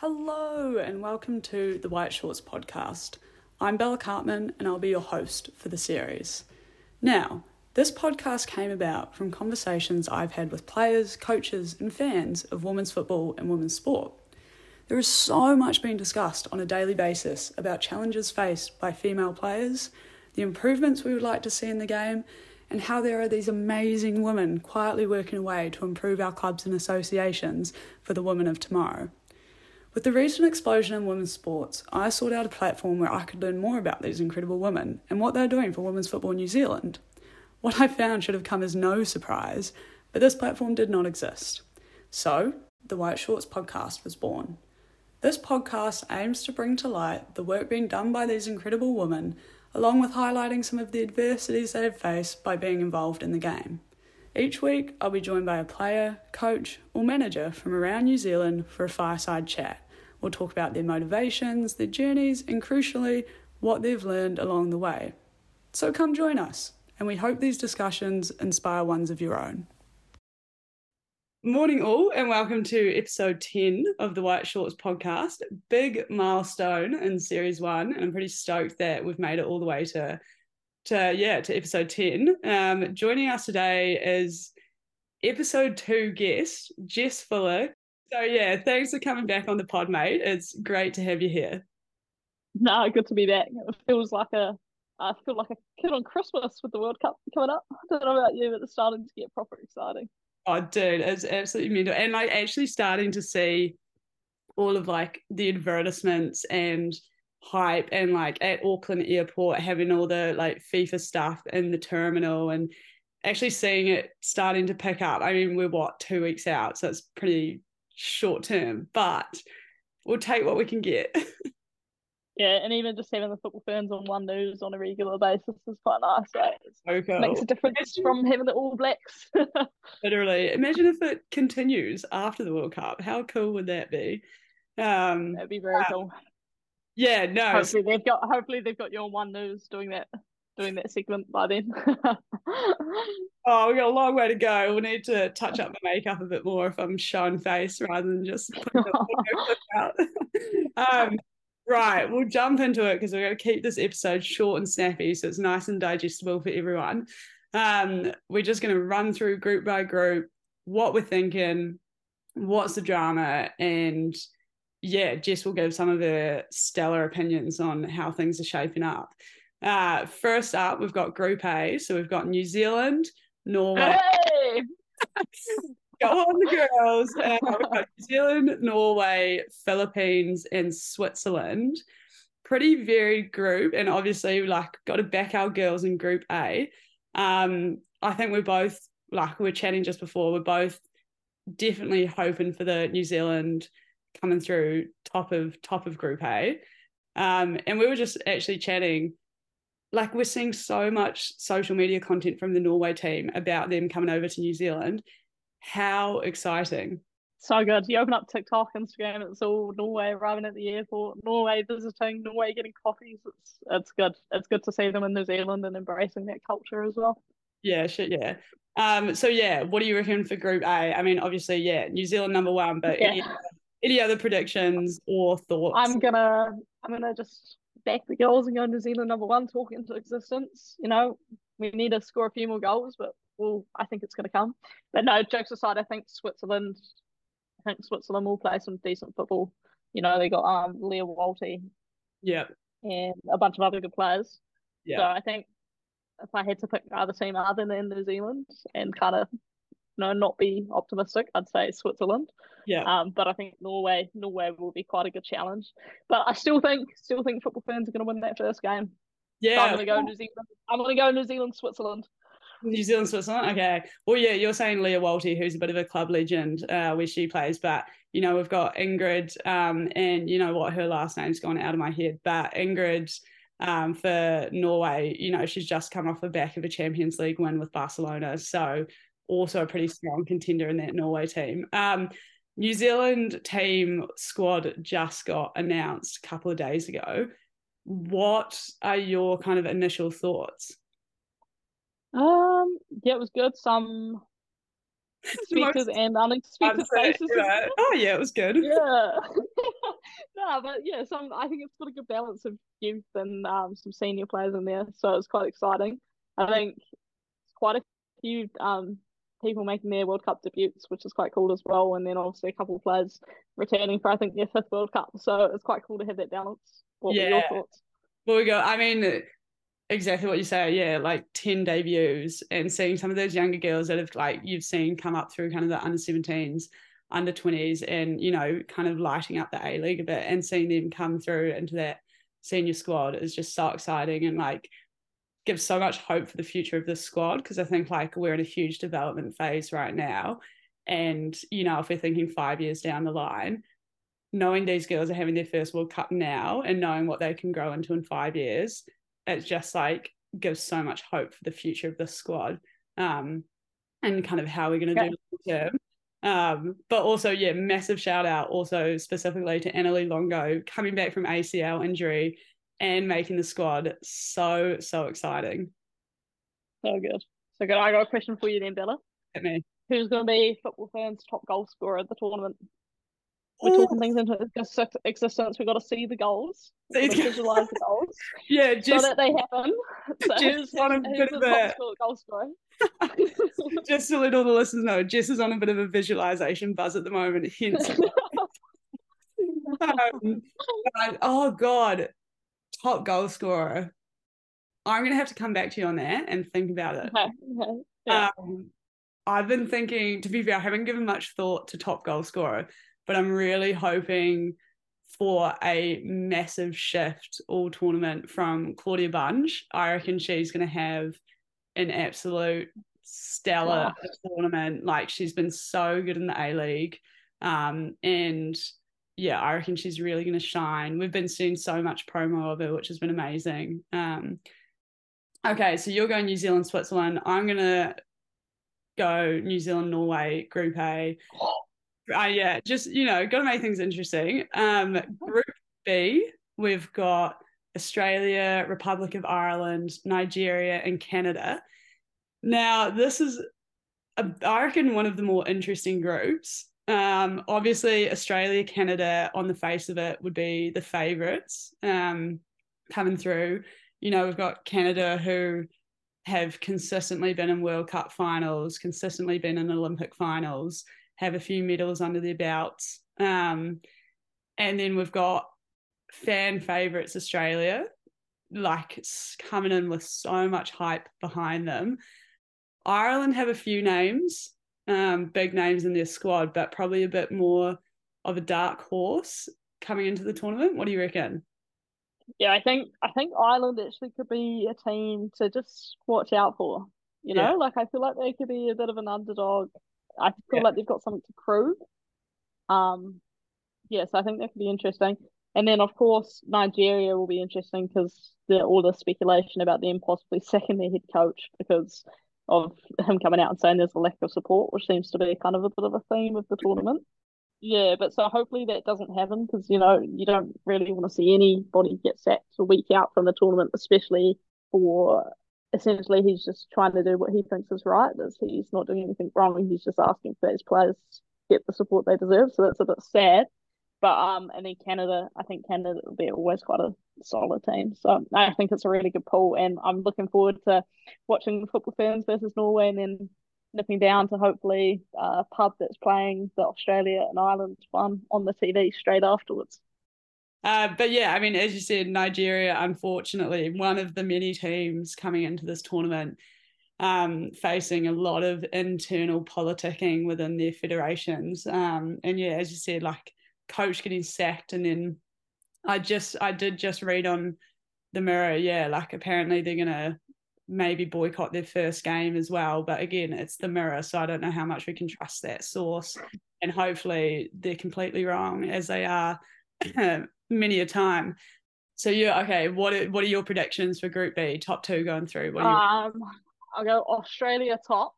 Hello, and welcome to the White Shorts podcast. I'm Bella Cartman, and I'll be your host for the series. Now, this podcast came about from conversations I've had with players, coaches, and fans of women's football and women's sport. There is so much being discussed on a daily basis about challenges faced by female players, the improvements we would like to see in the game, and how there are these amazing women quietly working away to improve our clubs and associations for the women of tomorrow. With the recent explosion in women's sports, I sought out a platform where I could learn more about these incredible women and what they're doing for women's football New Zealand. What I found should have come as no surprise, but this platform did not exist. So, the White Shorts podcast was born. This podcast aims to bring to light the work being done by these incredible women, along with highlighting some of the adversities they have faced by being involved in the game. Each week, I'll be joined by a player, coach, or manager from around New Zealand for a fireside chat. We'll talk about their motivations, their journeys, and crucially, what they've learned along the way. So come join us, and we hope these discussions inspire ones of your own. Morning, all, and welcome to episode 10 of the White Shorts podcast. Big milestone in series one, and I'm pretty stoked that we've made it all the way to, to yeah, to episode 10. Um, joining us today is episode two guest, Jess Fuller, so yeah, thanks for coming back on the pod, mate. It's great to have you here. No, good to be back. It feels like a I feel like a kid on Christmas with the World Cup coming up. I don't know about you, but it's starting to get proper exciting. Oh, dude, it's absolutely mental. And like actually starting to see all of like the advertisements and hype and like at Auckland airport having all the like FIFA stuff in the terminal and actually seeing it starting to pick up. I mean, we're what, two weeks out, so it's pretty short term, but we'll take what we can get. yeah, and even just having the Football Ferns on one news on a regular basis is quite nice. Right? So cool. Makes a difference imagine, from having the All Blacks. literally, imagine if it continues after the World Cup. How cool would that be? Um, That'd be very um, cool. Yeah, no. Hopefully they've got. Hopefully they've got you on one news doing that doing that segment by then. oh, we've got a long way to go. We'll need to touch up my makeup a bit more if I'm showing face rather than just putting the out. um, right, we'll jump into it because we're going to keep this episode short and snappy so it's nice and digestible for everyone. Um, we're just going to run through group by group what we're thinking, what's the drama, and yeah, Jess will give some of her stellar opinions on how things are shaping up. Uh, first up, we've got Group A. So we've got New Zealand, Norway. Hey! Go on, the girls. Uh, we've got New Zealand, Norway, Philippines, and Switzerland. Pretty varied group, and obviously, like, got to back our girls in Group A. Um, I think we're both like we are chatting just before. We're both definitely hoping for the New Zealand coming through top of top of Group A. Um, and we were just actually chatting like we're seeing so much social media content from the Norway team about them coming over to New Zealand. How exciting! So good. You open up TikTok, Instagram, it's all Norway arriving at the airport, Norway visiting, Norway getting coffees. It's it's good. It's good to see them in New Zealand and embracing that culture as well. Yeah, shit, yeah. Um, so yeah, what do you reckon for Group A? I mean, obviously, yeah, New Zealand number one, but yeah. any, any other predictions or thoughts? I'm gonna I'm gonna just back the girls and go New Zealand number one, talk into existence. You know, we need to score a few more goals, but well, I think it's going to come. But no, jokes aside, I think Switzerland, I think Switzerland will play some decent football. You know, they got um Lia Wälti, yeah, and a bunch of other good players. Yeah. So I think if I had to pick other team other than New Zealand and kind of know, not be optimistic, I'd say Switzerland. Yeah. Um, but I think Norway, Norway will be quite a good challenge. But I still think, still think Football Ferns are going to win that first game. Yeah. So I'm going to go New Zealand. I'm going to go New Zealand, Switzerland. New Zealand, Switzerland. Okay. Well, yeah, you're saying Lia Wälti, who's a bit of a club legend uh, where she plays, but you know we've got Ingrid, um, and you know what her last name's gone out of my head, but Ingrid. Um, for Norway, you know, she's just come off the back of a Champions League win with Barcelona. So also a pretty strong contender in that Norway team. Um, New Zealand team squad just got announced a couple of days ago. What are your kind of initial thoughts? Um, yeah, it was good. Some expected and unexpected faces. Oh yeah, it was good. Yeah. no, but yeah, some I think it's got a good balance of youth and um, some senior players in there, so it's quite exciting. I think it's quite a few um, people making their World Cup debuts, which is quite cool as well. And then obviously a couple of players returning for I think their fifth World Cup, so it's quite cool to have that balance. What yeah. were your thoughts? Well, we go. I mean, exactly what you say. Yeah, like ten debuts and seeing some of those younger girls that have like you've seen come up through kind of the under 17s under 20s and you know kind of lighting up the A League a bit and seeing them come through into that senior squad is just so exciting and like gives so much hope for the future of this squad because I think like we're in a huge development phase right now. And you know if we're thinking 5 years down the line knowing these girls are having their first World Cup now and knowing what they can grow into in 5 years it's just like gives so much hope for the future of this squad um and kind of how we're going to yeah. do long term. Um, but also, yeah, massive shout out also specifically to Annalie Longo coming back from ACL injury and making the squad so, so exciting. So good. So good. I got a question for you then, Bella. At me. Who's going to be Football Ferns' top goal scorer of the tournament? We're Ooh. talking things into existence. We've got to see the goals, visualize the goals, yeah, just so that they happen. So just on a bit of a goal scorer? just to let all the listeners know, Jess is on a bit of a visualization buzz at the moment. Hence, um, oh god, top goal scorer. I'm gonna have to come back to you on that and think about it. Okay. okay. Yeah. Um, I've been thinking. To be fair, I haven't given much thought to top goal scorer, but I'm really hoping for a massive shift all tournament from Claudia Bunge. I reckon she's going to have an absolute stellar oh. tournament. Like she's been so good in the A League. Um, and yeah, I reckon she's really going to shine. We've been seeing so much promo of her, which has been amazing. Um, okay, so you're going New Zealand, Switzerland. I'm going to go New Zealand, Norway, Group A. Uh, yeah, just, you know, got to make things interesting. Um, group B, we've got Australia, Republic of Ireland, Nigeria, and Canada. Now, this is, a, I reckon, one of the more interesting groups. Um, obviously, Australia, Canada, on the face of it, would be the favourites um, coming through. You know, we've got Canada who have consistently been in World Cup finals, consistently been in Olympic finals, have a few medals under their belts. Um, and then we've got fan favourites Australia, like coming in with so much hype behind them. Ireland have a few names, um, big names in their squad, but probably a bit more of a dark horse coming into the tournament. What do you reckon? Yeah, I think I think Ireland actually could be a team to just watch out for. You know, yeah. like I feel like they could be a bit of an underdog. I feel yeah. like they've got something to prove. Um, yes, yeah, so I think that could be interesting. And then, of course, Nigeria will be interesting because all the speculation about them possibly sacking their head coach because of him coming out and saying there's a lack of support, which seems to be kind of a bit of a theme of the tournament. Yeah, but so hopefully that doesn't happen because you know you don't really want to see anybody get sacked a week out from the tournament, especially for essentially he's just trying to do what he thinks is right. He's not doing anything wrong. He's just asking for his players get the support they deserve. So that's a bit sad. But um, and then Canada, I think Canada will be always quite a solid team. So I think it's a really good pool, and I'm looking forward to watching Football Ferns versus Norway, and then nipping down to hopefully a pub that's playing the Australia and Ireland one on the TV straight afterwards. Uh, but yeah, I mean, as you said, Nigeria, unfortunately, one of the many teams coming into this tournament um, facing a lot of internal politicking within their federations. Um, and yeah, as you said, like coach getting sacked and then I just I did just read on the mirror, yeah, like apparently they're gonna maybe boycott their first game as well. But again, it's the mirror, so I don't know how much we can trust that source. And hopefully they're completely wrong, as they are many a time. So yeah, okay. What are, what are your predictions for Group B? Top two going through. What um, I'll go Australia top.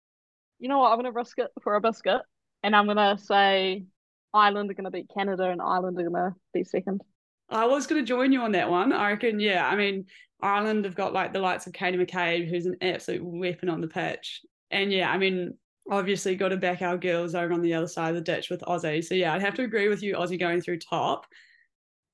You know what? I'm gonna risk it for a biscuit, and I'm gonna say Ireland are going to beat Canada and Ireland are going to be second. I was going to join you on that one. I reckon, yeah. I mean, Ireland have got like the likes of Katie McCabe, who's an absolute weapon on the pitch. And yeah, I mean, obviously got to back our girls over on the other side of the ditch with Aussie. So yeah, I'd have to agree with you, Aussie going through top.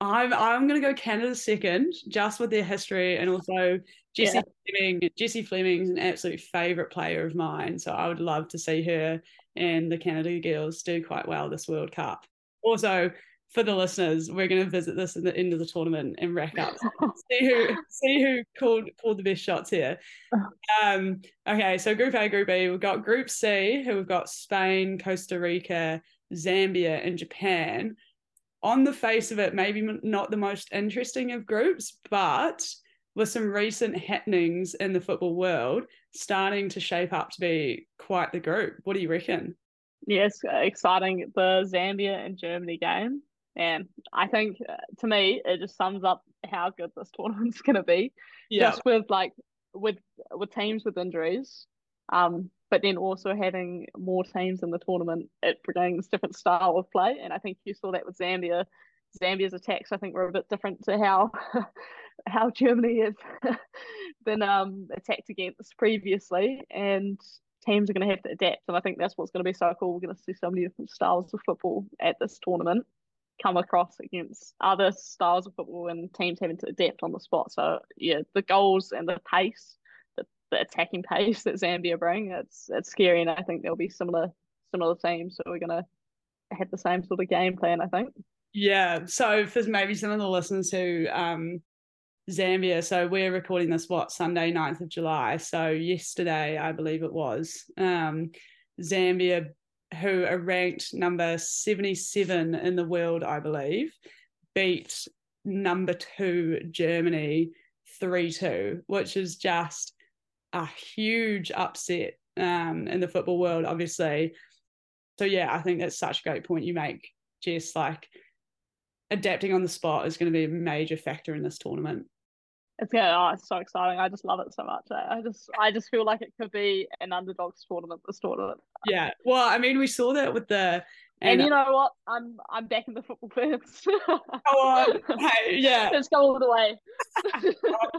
I'm I'm gonna go Canada second, just with their history and also Jessie Yeah. Fleming. Jessie Fleming is an absolute favourite player of mine, so I would love to see her and the Canada girls do quite well this World Cup. Also, for the listeners, we're going to visit this at the end of the tournament and rack up, see who see who called called the best shots here. Um, okay, so Group A, Group B, we've got Group C, who we've got Spain, Costa Rica, Zambia, and Japan. On the face of it, maybe not the most interesting of groups, but with some recent happenings in the football world, starting to shape up to be quite the group. What do you reckon? Yes, exciting. The Zambia and Germany game. And I think uh, to me, it just sums up how good this tournament's going to be. Yeah. Just with like, with with teams with injuries, um, but then also having more teams in the tournament, it brings different style of play. And I think you saw that with Zambia. Zambia's attacks, I think, were a bit different to how how Germany has been um, attacked against previously. And teams are going to have to adapt. And I think that's what's going to be so cool. We're going to see so many different styles of football at this tournament come across against other styles of football and teams having to adapt on the spot. So yeah, the goals and the pace, the, attacking pace that Zambia bring, it's it's scary, and I think there'll be similar similar teams. So we're gonna have the same sort of game plan. I think. Yeah. So for maybe some of the listeners who um Zambia, so we're recording this what Sunday, 9th of July. So yesterday, I believe it was, um, Zambia, who are ranked number 77 in the world, I believe, beat number two Germany 3-2, which is just a huge upset um in the football world, obviously. So yeah, I think that's such a great point you make, Jess. Like adapting on the spot is going to be a major factor in this tournament. It's yeah, oh, it's so exciting. I just love it so much. I just I just feel like it could be an underdogs tournament this tournament. Yeah. Well, I mean, we saw that with the And, you know what? I'm I'm back in the Football Ferns. Go on. Hey, yeah. Let's go all the way.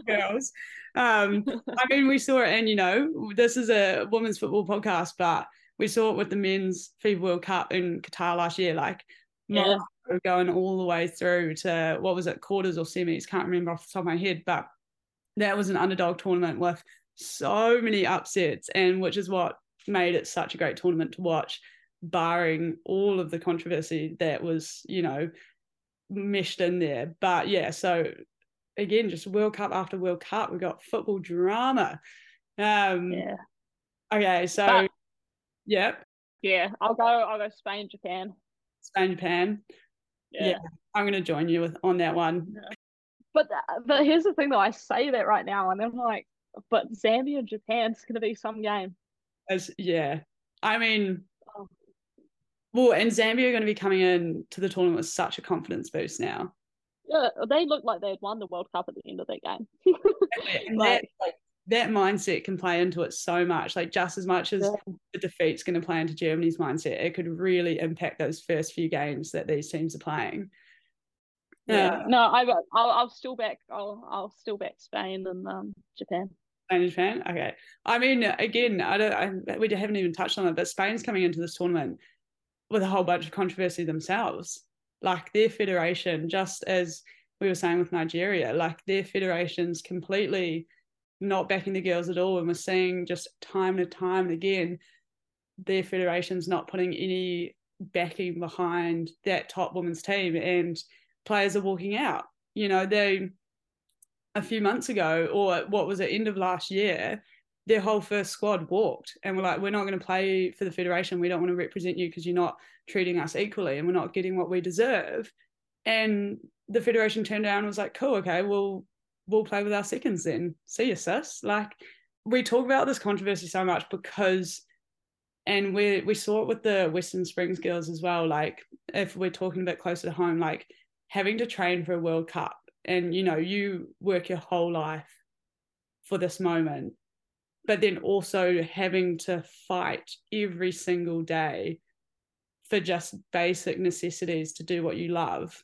girls. Um, I mean, we saw it, and you know, this is a women's football podcast, but we saw it with the men's FIFA World Cup in Qatar last year. Like, Yeah. Going all the way through to what was it, quarters or semis? Can't remember off the top of my head, but that was an underdog tournament with so many upsets, and which is what made it such a great tournament to watch, barring all of the controversy that was, you know, meshed in there. But yeah, so again, just World Cup after World Cup, we've got football drama. Um, Yeah. Okay, so But- yep, Yeah. I'll go I'll go Spain, Japan. Spain, Japan. Yeah. Yeah. I'm going to join you with on that one. But but here's the thing though, I say that right now and I'm like, but Zambia and Japan's gonna be some game. As yeah, I mean. Well, and Zambia are going to be coming in to the tournament with such a confidence boost now. Yeah, they looked like they had won the World Cup at the end of that game. Like- that, like, that mindset can play into it so much, like just as much as Yeah. the defeat's going to play into Germany's mindset, it could really impact those first few games that these teams are playing. Yeah. No, I I'll I'll still back I'll I'll still back Spain and um Japan. Spain and Japan. Okay. I mean, again, I don't. I, we haven't even touched on it, but Spain's coming into this tournament with a whole bunch of controversy themselves. Like their federation, just as we were saying with Nigeria, like their federation's completely not backing the girls at all, and we're seeing just time and time and again, their federation's not putting any backing behind that top women's team, and players are walking out. You know, they a few months ago, or what was it, end of last year, their whole first squad walked and we're like, we're not going to play for the federation. We don't want to represent you because you're not treating us equally and we're not getting what we deserve. And the federation turned around and was like, cool, okay, well, we'll play with our seconds then. See you, sis. Like we talk about this controversy so much because and we we saw it with the Western Springs girls as well. Like if we're talking a bit closer to home, like having to train for a World Cup and you know you work your whole life for this moment but then also having to fight every single day for just basic necessities to do what you love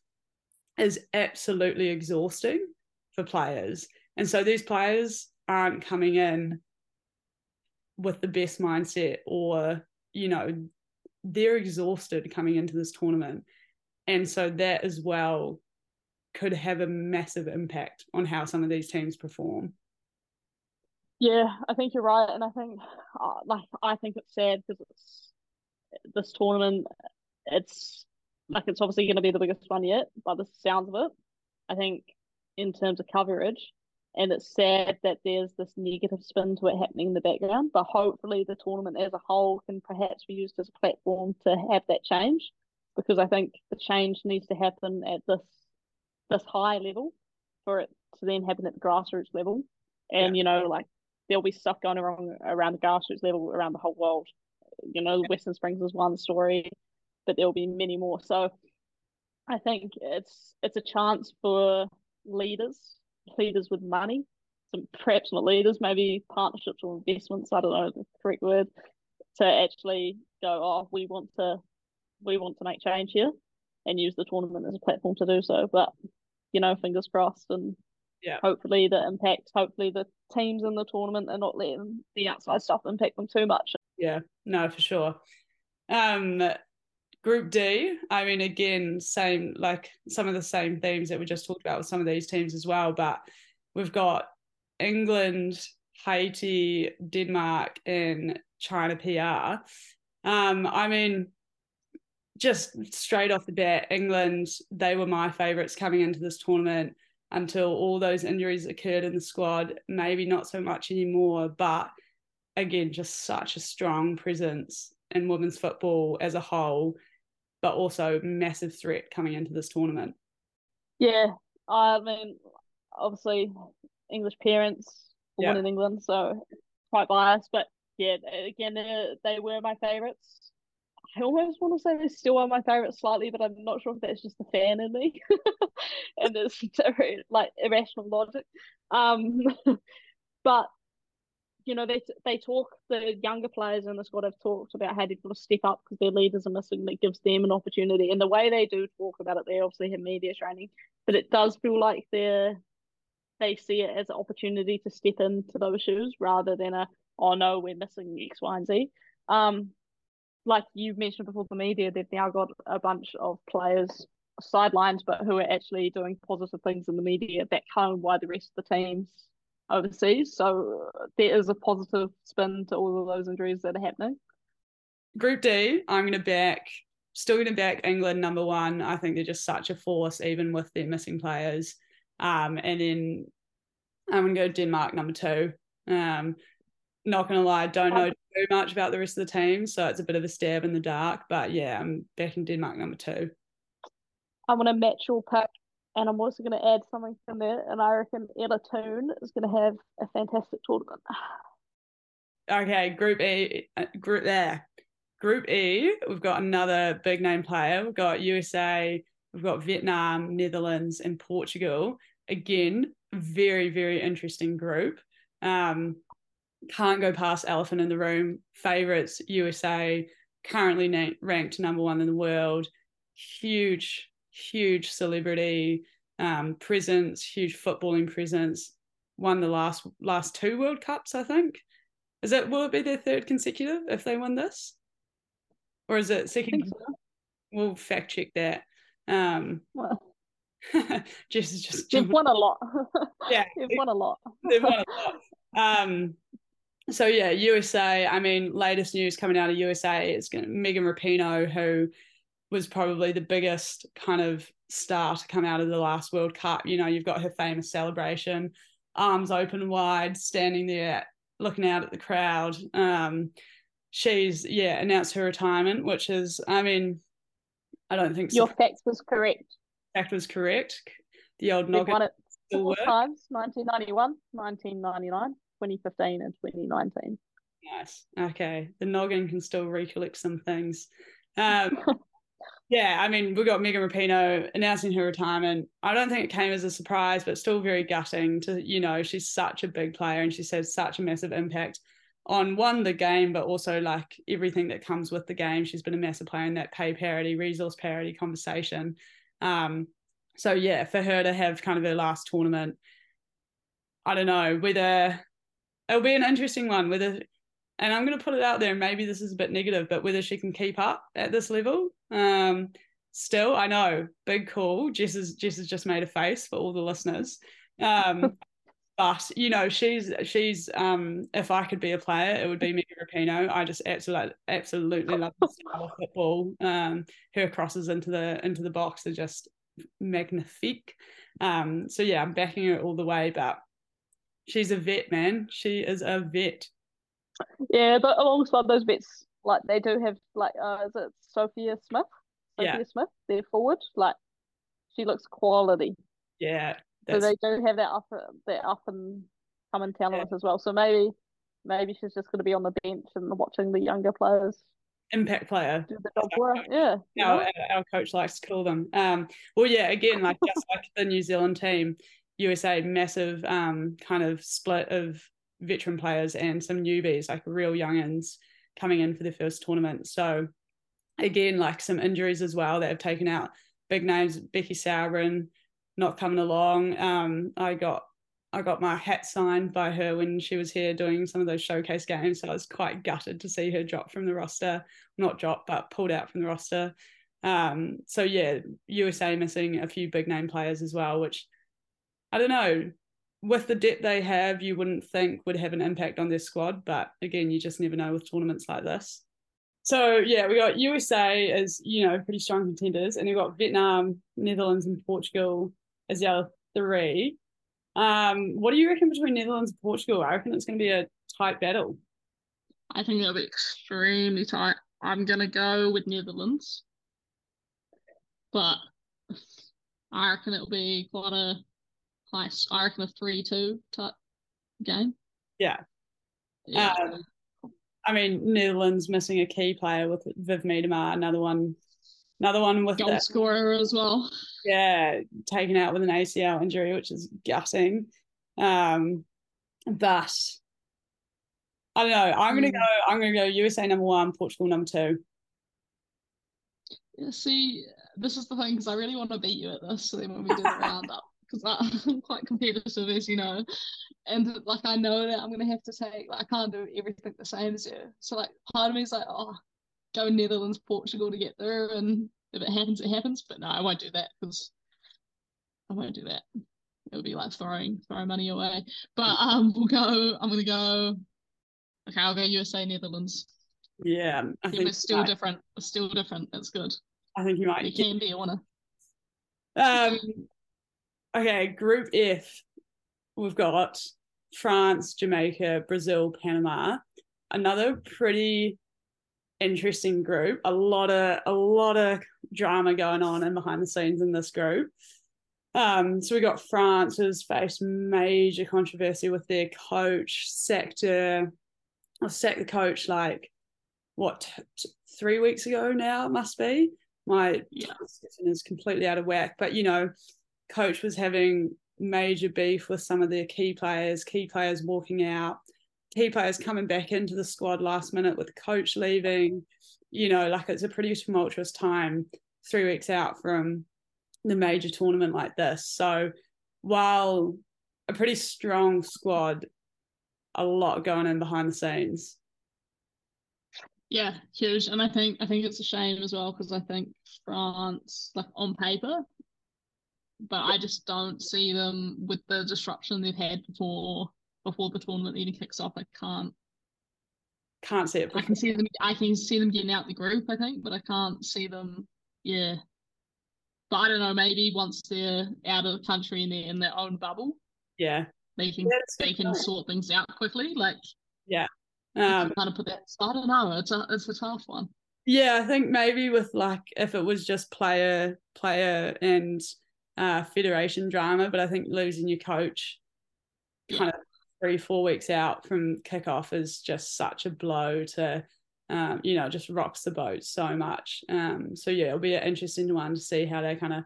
is absolutely exhausting for players and so these players aren't coming in with the best mindset or you know they're exhausted coming into this tournament and so that as well could have a massive impact on how some of these teams perform. Yeah, I think you're right, and I think uh, like I think it's sad because it's this tournament. It's like it's obviously going to be the biggest one yet, by the sounds of it. I think in terms of coverage, and it's sad that there's this negative spin to it happening in the background. But hopefully, the tournament as a whole can perhaps be used as a platform to have that change, because I think the change needs to happen at this this high level for it to then happen at the grassroots level. And yeah. you know, like there'll be stuff going around around the grassroots level around the whole world. You know. Western Springs is one story, but there'll be many more. So I think it's it's a chance for leaders, leaders with money, some perhaps not leaders, maybe partnerships or investments. I don't know the correct word to actually go. Oh, we want to we want to make change here, and use the tournament as a platform to do so. But you know, fingers crossed, and yeah, hopefully the impact, hopefully the teams in the tournament are not letting the outside stuff impact them too much. Yeah, no, for sure. Um, Group D, I mean, again, same like some of the same themes that we just talked about with some of these teams as well. But we've got England, Haiti, Denmark, and China PR. Um, I mean, just straight off the bat, England, they were my favourites coming into this tournament until all those injuries occurred in the squad. Maybe not so much anymore, but again, just such a strong presence in women's football as a whole, but also massive threat coming into this tournament. Yeah, I mean, obviously, English parents born yeah. in England, so quite biased, but yeah, again, they were my favourites. I almost want to say they still are my favorite slightly, but I'm not sure if that's just the fan in me, and it's very, like irrational logic. Um, but you know, they they talk the younger players in the squad have talked about how they've got to step up because their leaders are missing. That gives them an opportunity, and the way they do talk about it, they obviously have media training, but it does feel like they're they see it as an opportunity to step into those shoes rather than a oh no, we're missing X, Y, and Z. Um, like you mentioned before the media, they've now got a bunch of players sidelined, but who are actually doing positive things in the media back home while the rest of the teams overseas. So there is a positive spin to all of those injuries that are happening. Group D, I'm going to back, still going to back England number one. I think they're just such a force, even with their missing players. Um, and then I'm going to go Denmark number two. Um, not going to lie, don't know too much about the rest of the team, so it's a bit of a stab in the dark. But yeah, I'm backing Denmark number two. I'm to match your pick, and I'm also going to add something in there, and I reckon Ella Toone is going to have a fantastic tournament. Okay, Group E, uh, Group there. Group E, we've got another big name player. We've got USA, we've got Vietnam, Netherlands, and Portugal. Again, very, very interesting group. Um, can't go past elephant in the room. Favorites USA, currently na- ranked number one in the world. Huge, huge celebrity um, presence, huge footballing presence. Won the last last two World Cups, I think. Is it will it be their third consecutive if they win this, or is it second? So. We'll fact check that. Um, well, just just they've won a lot. yeah, they've won a lot. they've won a lot. Um, so yeah, USA. I mean, latest news coming out of USA is going Megan Rapinoe, who was probably the biggest kind of star to come out of the last World Cup. You know, you've got her famous celebration, arms open wide, standing there looking out at the crowd. Um, she's yeah announced her retirement, which is, I mean, I don't think your so. fact was correct. Fact was correct. The old noggin. Won it four times: 1991, 1999. 2015 and 2019. Nice. Okay. The noggin can still recollect some things. Um, yeah, I mean, we got Megan Rapinoe announcing her retirement. I don't think it came as a surprise, but still very gutting to, you know, she's such a big player and she's had such a massive impact on one, the game, but also like everything that comes with the game. She's been a massive player in that pay parity, resource parity conversation. Um, so yeah, for her to have kind of her last tournament, I don't know whether it'll be an interesting one whether and I'm going to put it out there, And maybe this is a bit negative, but whether she can keep up at this level. Um, still, I know, big call. Jess has Jess has just made a face for all the listeners. Um, but you know, she's she's um, if I could be a player, it would be Megan Rapinoe. I just absolutely absolutely love the style of football. Um, her crosses into the into the box are just magnifique. Um, so yeah, I'm backing her all the way, but she's a vet, man. She is a vet. Yeah, but alongside those vets, like they do have like uh is it Sophia Smith? Sophia Yeah. Smith, their forward. Like she looks quality. Yeah. So they do have that up that up and coming talent as well. So maybe maybe she's just gonna be on the bench and watching the younger players impact player. do the job. Yeah. Our, our coach likes to call them. Um, well, yeah, again, like just like the New Zealand team, USA massive um kind of split of veteran players and some newbies, like real youngins coming in for their first tournament. So again, like some injuries as well that have taken out big names. Becky Sauerbrunn not coming along. Um, I got I got my hat signed by her when she was here doing some of those showcase games. So I was quite gutted to see her drop from the roster, not drop, but pulled out from the roster. Um, so yeah, USA missing a few big name players as well, which I don't know. With the depth they have, you wouldn't think would have an impact on their squad, but again, you just never know with tournaments like this. So yeah, we got USA as you know pretty strong contenders, and we got Vietnam, Netherlands, and Portugal as the other three. Um, what do you reckon between Netherlands and Portugal? I reckon it's going to be a tight battle. I think it'll be extremely tight. I'm gonna go with Netherlands, but I reckon it'll be quite a high. I reckon a three-two type game. Yeah. Yeah. Um, I mean, Netherlands missing a key player with Viv Miedema, another one, another one with Goal the, scorer as well. yeah taken out with an ACL injury, which is gutting. Um, but I don't know. I'm gonna Mm. go. I'm gonna go USA number one, Portugal number two. Yeah, see, this is the thing because I really want to beat you at this. So then when we do the roundup, because I'm quite competitive, as you know, and like I know that I'm gonna have to take, like I can't do everything the same as you. So like part of me is like, oh, go Netherlands, Portugal to get there, and if it happens, it happens. But no, I won't do that because I won't do that. It would be like throwing throwing money away. But um, we'll go. I'm gonna go. Okay, I'll go USA, Netherlands. Yeah, I Yeah, think we're still right. different. We're still different. That's good. I think you might You can be a winner. Um, okay, Group F, we've got France, Jamaica, Brazil, Panama. Another pretty interesting group. A lot of a lot of drama going on and behind the scenes in this group. Um, so we got France who's faced major controversy with their coach, sector, or sacked the coach like what t- three weeks ago now it must be my Yeah. is completely out of whack. But you know, coach was having major beef with some of their key players, key players walking out, key players coming back into the squad last minute with coach leaving. You know, like it's a pretty tumultuous time three weeks out from the major tournament like this. So while a pretty strong squad, a lot going in behind the scenes. Yeah, huge. And I think I think it's a shame as well because I think France, like on paper, but I just don't see them with the disruption they've had before before the tournament even kicks off. I can't. Can't see it. I can see them. I can see them getting out the group. I think, but I can't see them. Yeah. But I don't know. Maybe once they're out of the country and they're in their own bubble, Yeah. they can that's they can point. sort things out quickly. Like yeah, Um, kind of put that. I don't know. It's a it's a tough one. Yeah, I think maybe with like if it was just player player and uh federation drama, but I think losing your coach kind of three, four weeks out from kickoff is just such a blow to um, you know, just rocks the boat so much. Um so yeah, it'll be an interesting one to see how they kind of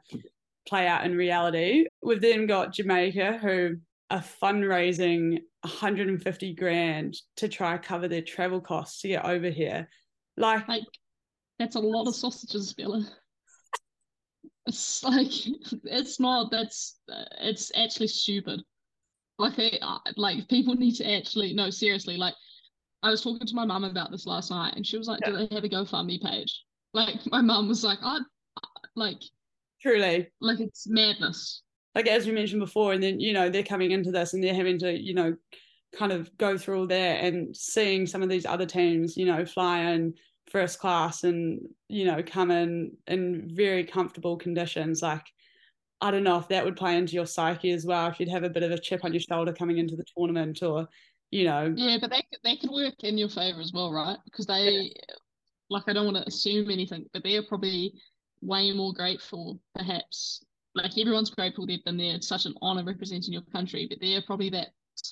play out in reality. We've then got Jamaica who are fundraising 150 grand to try cover their travel costs to get over here. Like Like that's a lot of sausages, Bella. It's like it's not. That's it's actually stupid. Like they uh, like people need to actually no seriously. Like I was talking to my mum about this last night, and she was like, "Do they have a GoFundMe page?" Like my mum was like, "I Like truly. like it's madness. Like as we mentioned before, and then you know they're coming into this and they're having to you know kind of go through all that and seeing some of these other teams you know fly in first class and you know come in in very comfortable conditions like I don't know if that would play into your psyche as well if you'd have a bit of a chip on your shoulder coming into the tournament or you know Yeah, but that that could work in your favor as well, right? Because they, like, I don't want to assume anything, but they're probably way more grateful, perhaps. Like everyone's grateful they've been there. It's such an honor representing your country, but they're probably that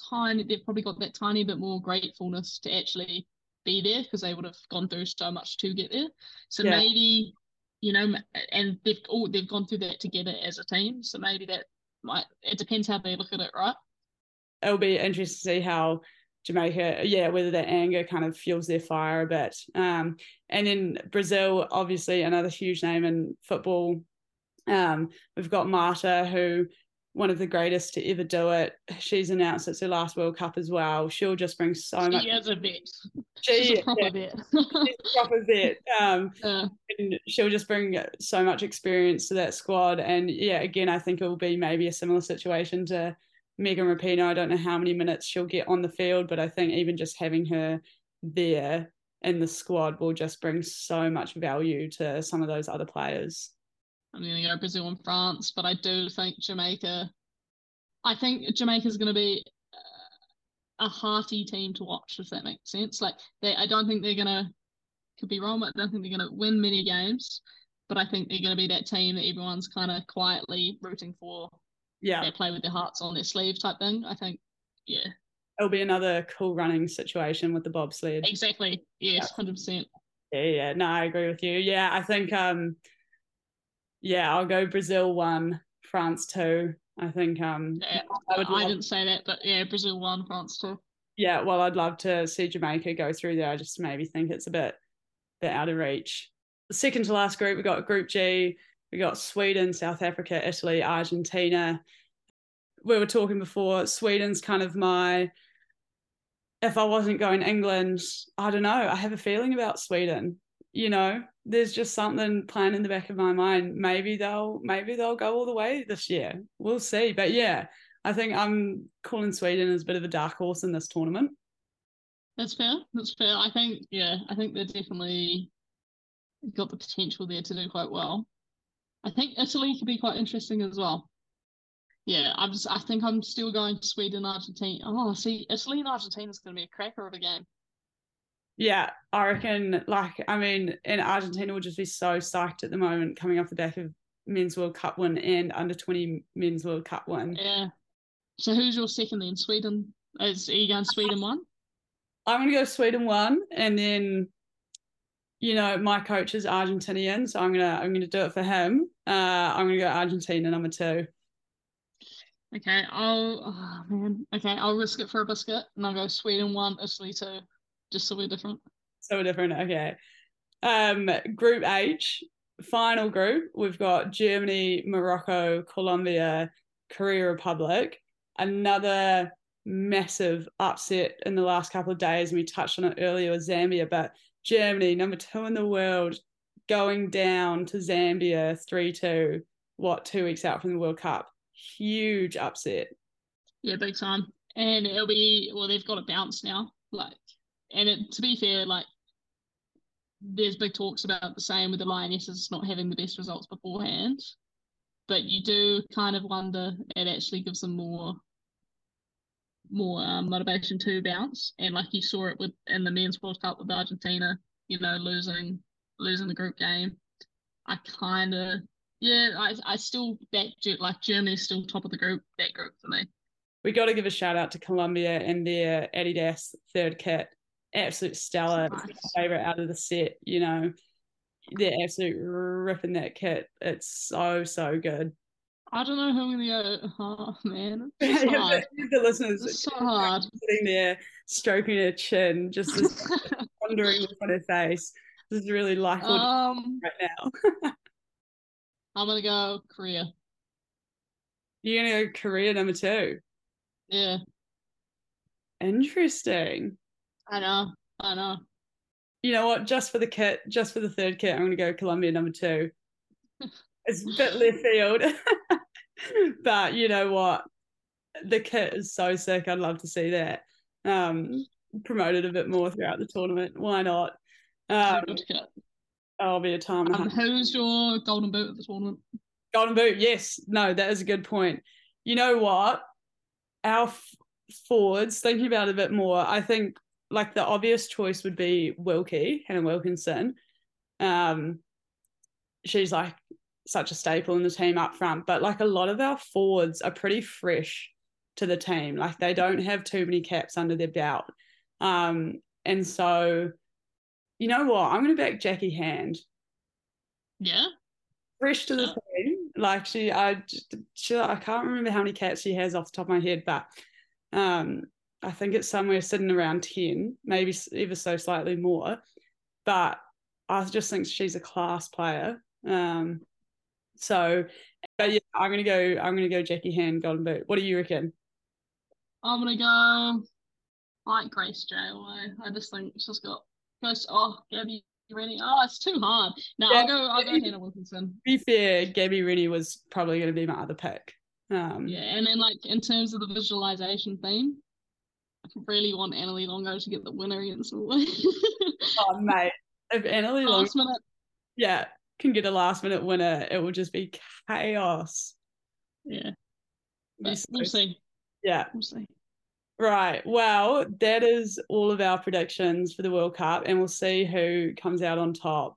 tiny. They've probably got that tiny bit more gratefulness to actually be there because they would have gone through so much to get there. So Yeah. maybe, you know, and they've all they've gone through that together as a team. So maybe that might. It depends how they look at it, right? it'll be interesting to see how Jamaica, yeah, whether that anger kind of fuels their fire a bit. Um, and in Brazil, obviously another huge name in football. Um, we've got Marta, who one of the greatest to ever do it. She's announced it's her last World Cup as well. She'll just bring so much. She is a vet. She's She, a proper yeah, vet. she's a proper vet. Um, Yeah. and she'll just bring so much experience to that squad. And yeah, again, I think it will be maybe a similar situation to Megan Rapinoe. I don't know how many minutes she'll get on the field, but I think even just having her there in the squad will just bring so much value to some of those other players. I'm going to go Brazil and France, but I do think Jamaica. I think Jamaica's going to be a hearty team to watch, if that makes sense. Like they, I don't think they're going to. Could be wrong, but I don't think they're going to win many games. But I think they're going to be that team that everyone's kind of quietly rooting for. Yeah, They play with their hearts on their sleeve type thing. I think, yeah, it'll be another cool running situation with the bobsled. exactly. Yes, hundred percent. Yeah, yeah, no, I agree with you. Yeah, I think um yeah, I'll go Brazil one, France two. I think um Yeah, I I didn't say that, but yeah, Brazil one, France two. yeah, well I'd love to see Jamaica go through there. I just maybe think it's a bit bit out of reach. The second to last group, we got Group G, we got Sweden, South Africa, Italy, Argentina. We were talking before, Sweden's kind of my if I wasn't going England, I don't know. I have a feeling about Sweden. You know, there's just something playing in the back of my mind. Maybe they'll maybe they'll go all the way this year. We'll see. But yeah, I think um, I'm calling Sweden as a bit of a dark horse in this tournament. That's fair. That's fair. I think, yeah, I think they're definitely got the potential there to do quite well. I think Italy could be quite interesting as well. Yeah, I'm just, I think I'm still going to Sweden, Argentina. Oh, see, Italy and Argentina is going to be a cracker of a game. Yeah, I reckon. Like, I mean, and Argentina will just be so psyched at the moment, coming off the back of men's World Cup win and under twenty men's World Cup win. Yeah. So who's your second then? Sweden? Is are you going Sweden one? I'm gonna go Sweden one, and then, you know, my coach is Argentinian, so I'm gonna I'm gonna do it for him. Uh, I'm gonna go Argentina number two. Okay, I'll oh man. Okay, I'll risk it for a biscuit and I'll go Sweden one, Italy two, just so we're different. So different. Okay. Um, group H, final group. We've got Germany, Morocco, Colombia, Korea Republic. Another massive upset in the last couple of days. and We touched on it earlier with Zambia, but Germany, number two in the world, going down to Zambia 3 2, what, two weeks out from the World Cup. Huge upset. Yeah, big time. And it'll be well, they've got a bounce now. Like, and it, to be fair, like, there's big talks about the same with the Lionesses not having the best results beforehand. But you do kind of wonder it actually gives them more, more um, motivation to bounce. And like you saw it with in the men's World Cup with Argentina, you know, losing losing the group game. I kind of yeah, I I still back like Germany's still top of the group that group for me. we got to give a shout out to Colombia and their Adidas third kit. Absolute stellar. Nice. favorite out of the set. You know, they're absolute ripping that kit. It's so so good. I don't know who I'm gonna go. Oh man, it's so hard. the listeners It's so hard. sitting there stroking her chin, just wondering look on her face. This is really like um, right now. I'm gonna go Korea. You're gonna go Korea number two. Yeah, Interesting. I know, I know. You know what? Just for the kit, just for the third kit, I'm gonna go Colombia number two. it's a bit left field. but you know what? The kit is so sick. I'd love to see that um, promoted a bit more throughout the tournament. Why not? Um, I'll be a time. Um, who's your golden boot at the tournament? Golden boot, yes. No, that is a good point. You know what? Our f- forwards, thinking about it a bit more, I think like the obvious choice would be Wilkie, Hannah Wilkinson. Um, she's like such a staple in the team up front, but like a lot of our forwards are pretty fresh to the team. Like they don't have too many caps under their belt. Um, and so, you know what? I'm going to back Jacqui Hand. Yeah. Fresh to the team. Like she, I, she, I can't remember how many caps she has off the top of my head, but um, I think it's somewhere sitting around 10, maybe ever so slightly more. But I just think she's a class player. Um, so, yeah, I'm gonna go. I'm gonna go Jacqui Hand Golden Boot. What do you reckon? I'm gonna go like Grace J. I just think she's got first. Oh, Gabi Rennie. Oh, it's too hard. No, yeah, I'll go. I'll go Hannah Wilkinson. To be fair, Gabi Rennie was probably going to be my other pick. Um, yeah, and then like in terms of the visualization theme, really want Annalie Longo to get the winner against Norway. oh mate, if Annalie Longo, minute. yeah, can get a last minute winner, it will just be chaos. Yeah, but we'll see. Yeah, we'll see. Right. Well, that is all of our predictions for the World Cup, and we'll see who comes out on top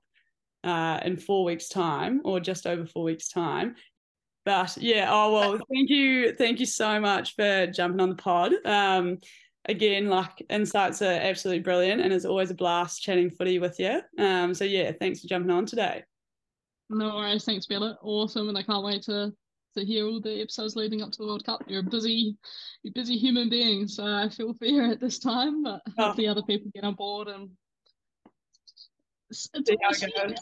uh, in four weeks' time, or just over four weeks' time. But yeah, oh well, thank you, thank you so much for jumping on the pod. Um, again, like insights are absolutely brilliant, and it's always a blast chatting footy with you. Um, so yeah, thanks for jumping on today. No worries, thanks, Bella. Awesome, and I can't wait to to hear all the episodes leading up to the World Cup. You're a busy, you're busy human being, so I feel for you at this time. But oh. hopefully, other people get on board and it's, it's almost here.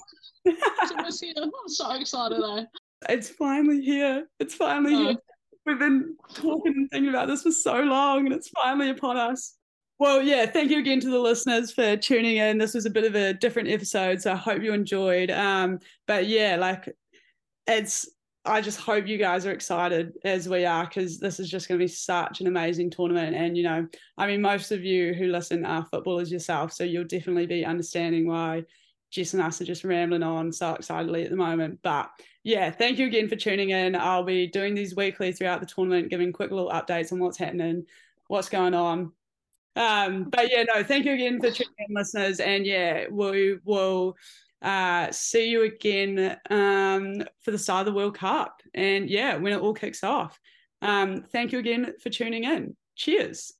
it's almost here. I'm so excited though. It's finally here. It's finally oh. here. We've been talking and thinking about this for so long, and it's finally upon us. Well, yeah, thank you again to the listeners for tuning in. This was a bit of a different episode, so I hope you enjoyed. Um, but yeah, like it's I just hope you guys are excited as we are because this is just going to be such an amazing tournament. And, you know, I mean, most of you who listen are footballers yourself. So you'll definitely be understanding why Jess and us are just rambling on so excitedly at the moment. But yeah, thank you again for tuning in. I'll be doing these weekly throughout the tournament, giving quick little updates on what's happening, what's going on. Um, but yeah, no, thank you again for tuning in, listeners. And yeah, we will uh, see you again um, for the start of the World Cup. And yeah, when it all kicks off. Um, thank you again for tuning in. Cheers.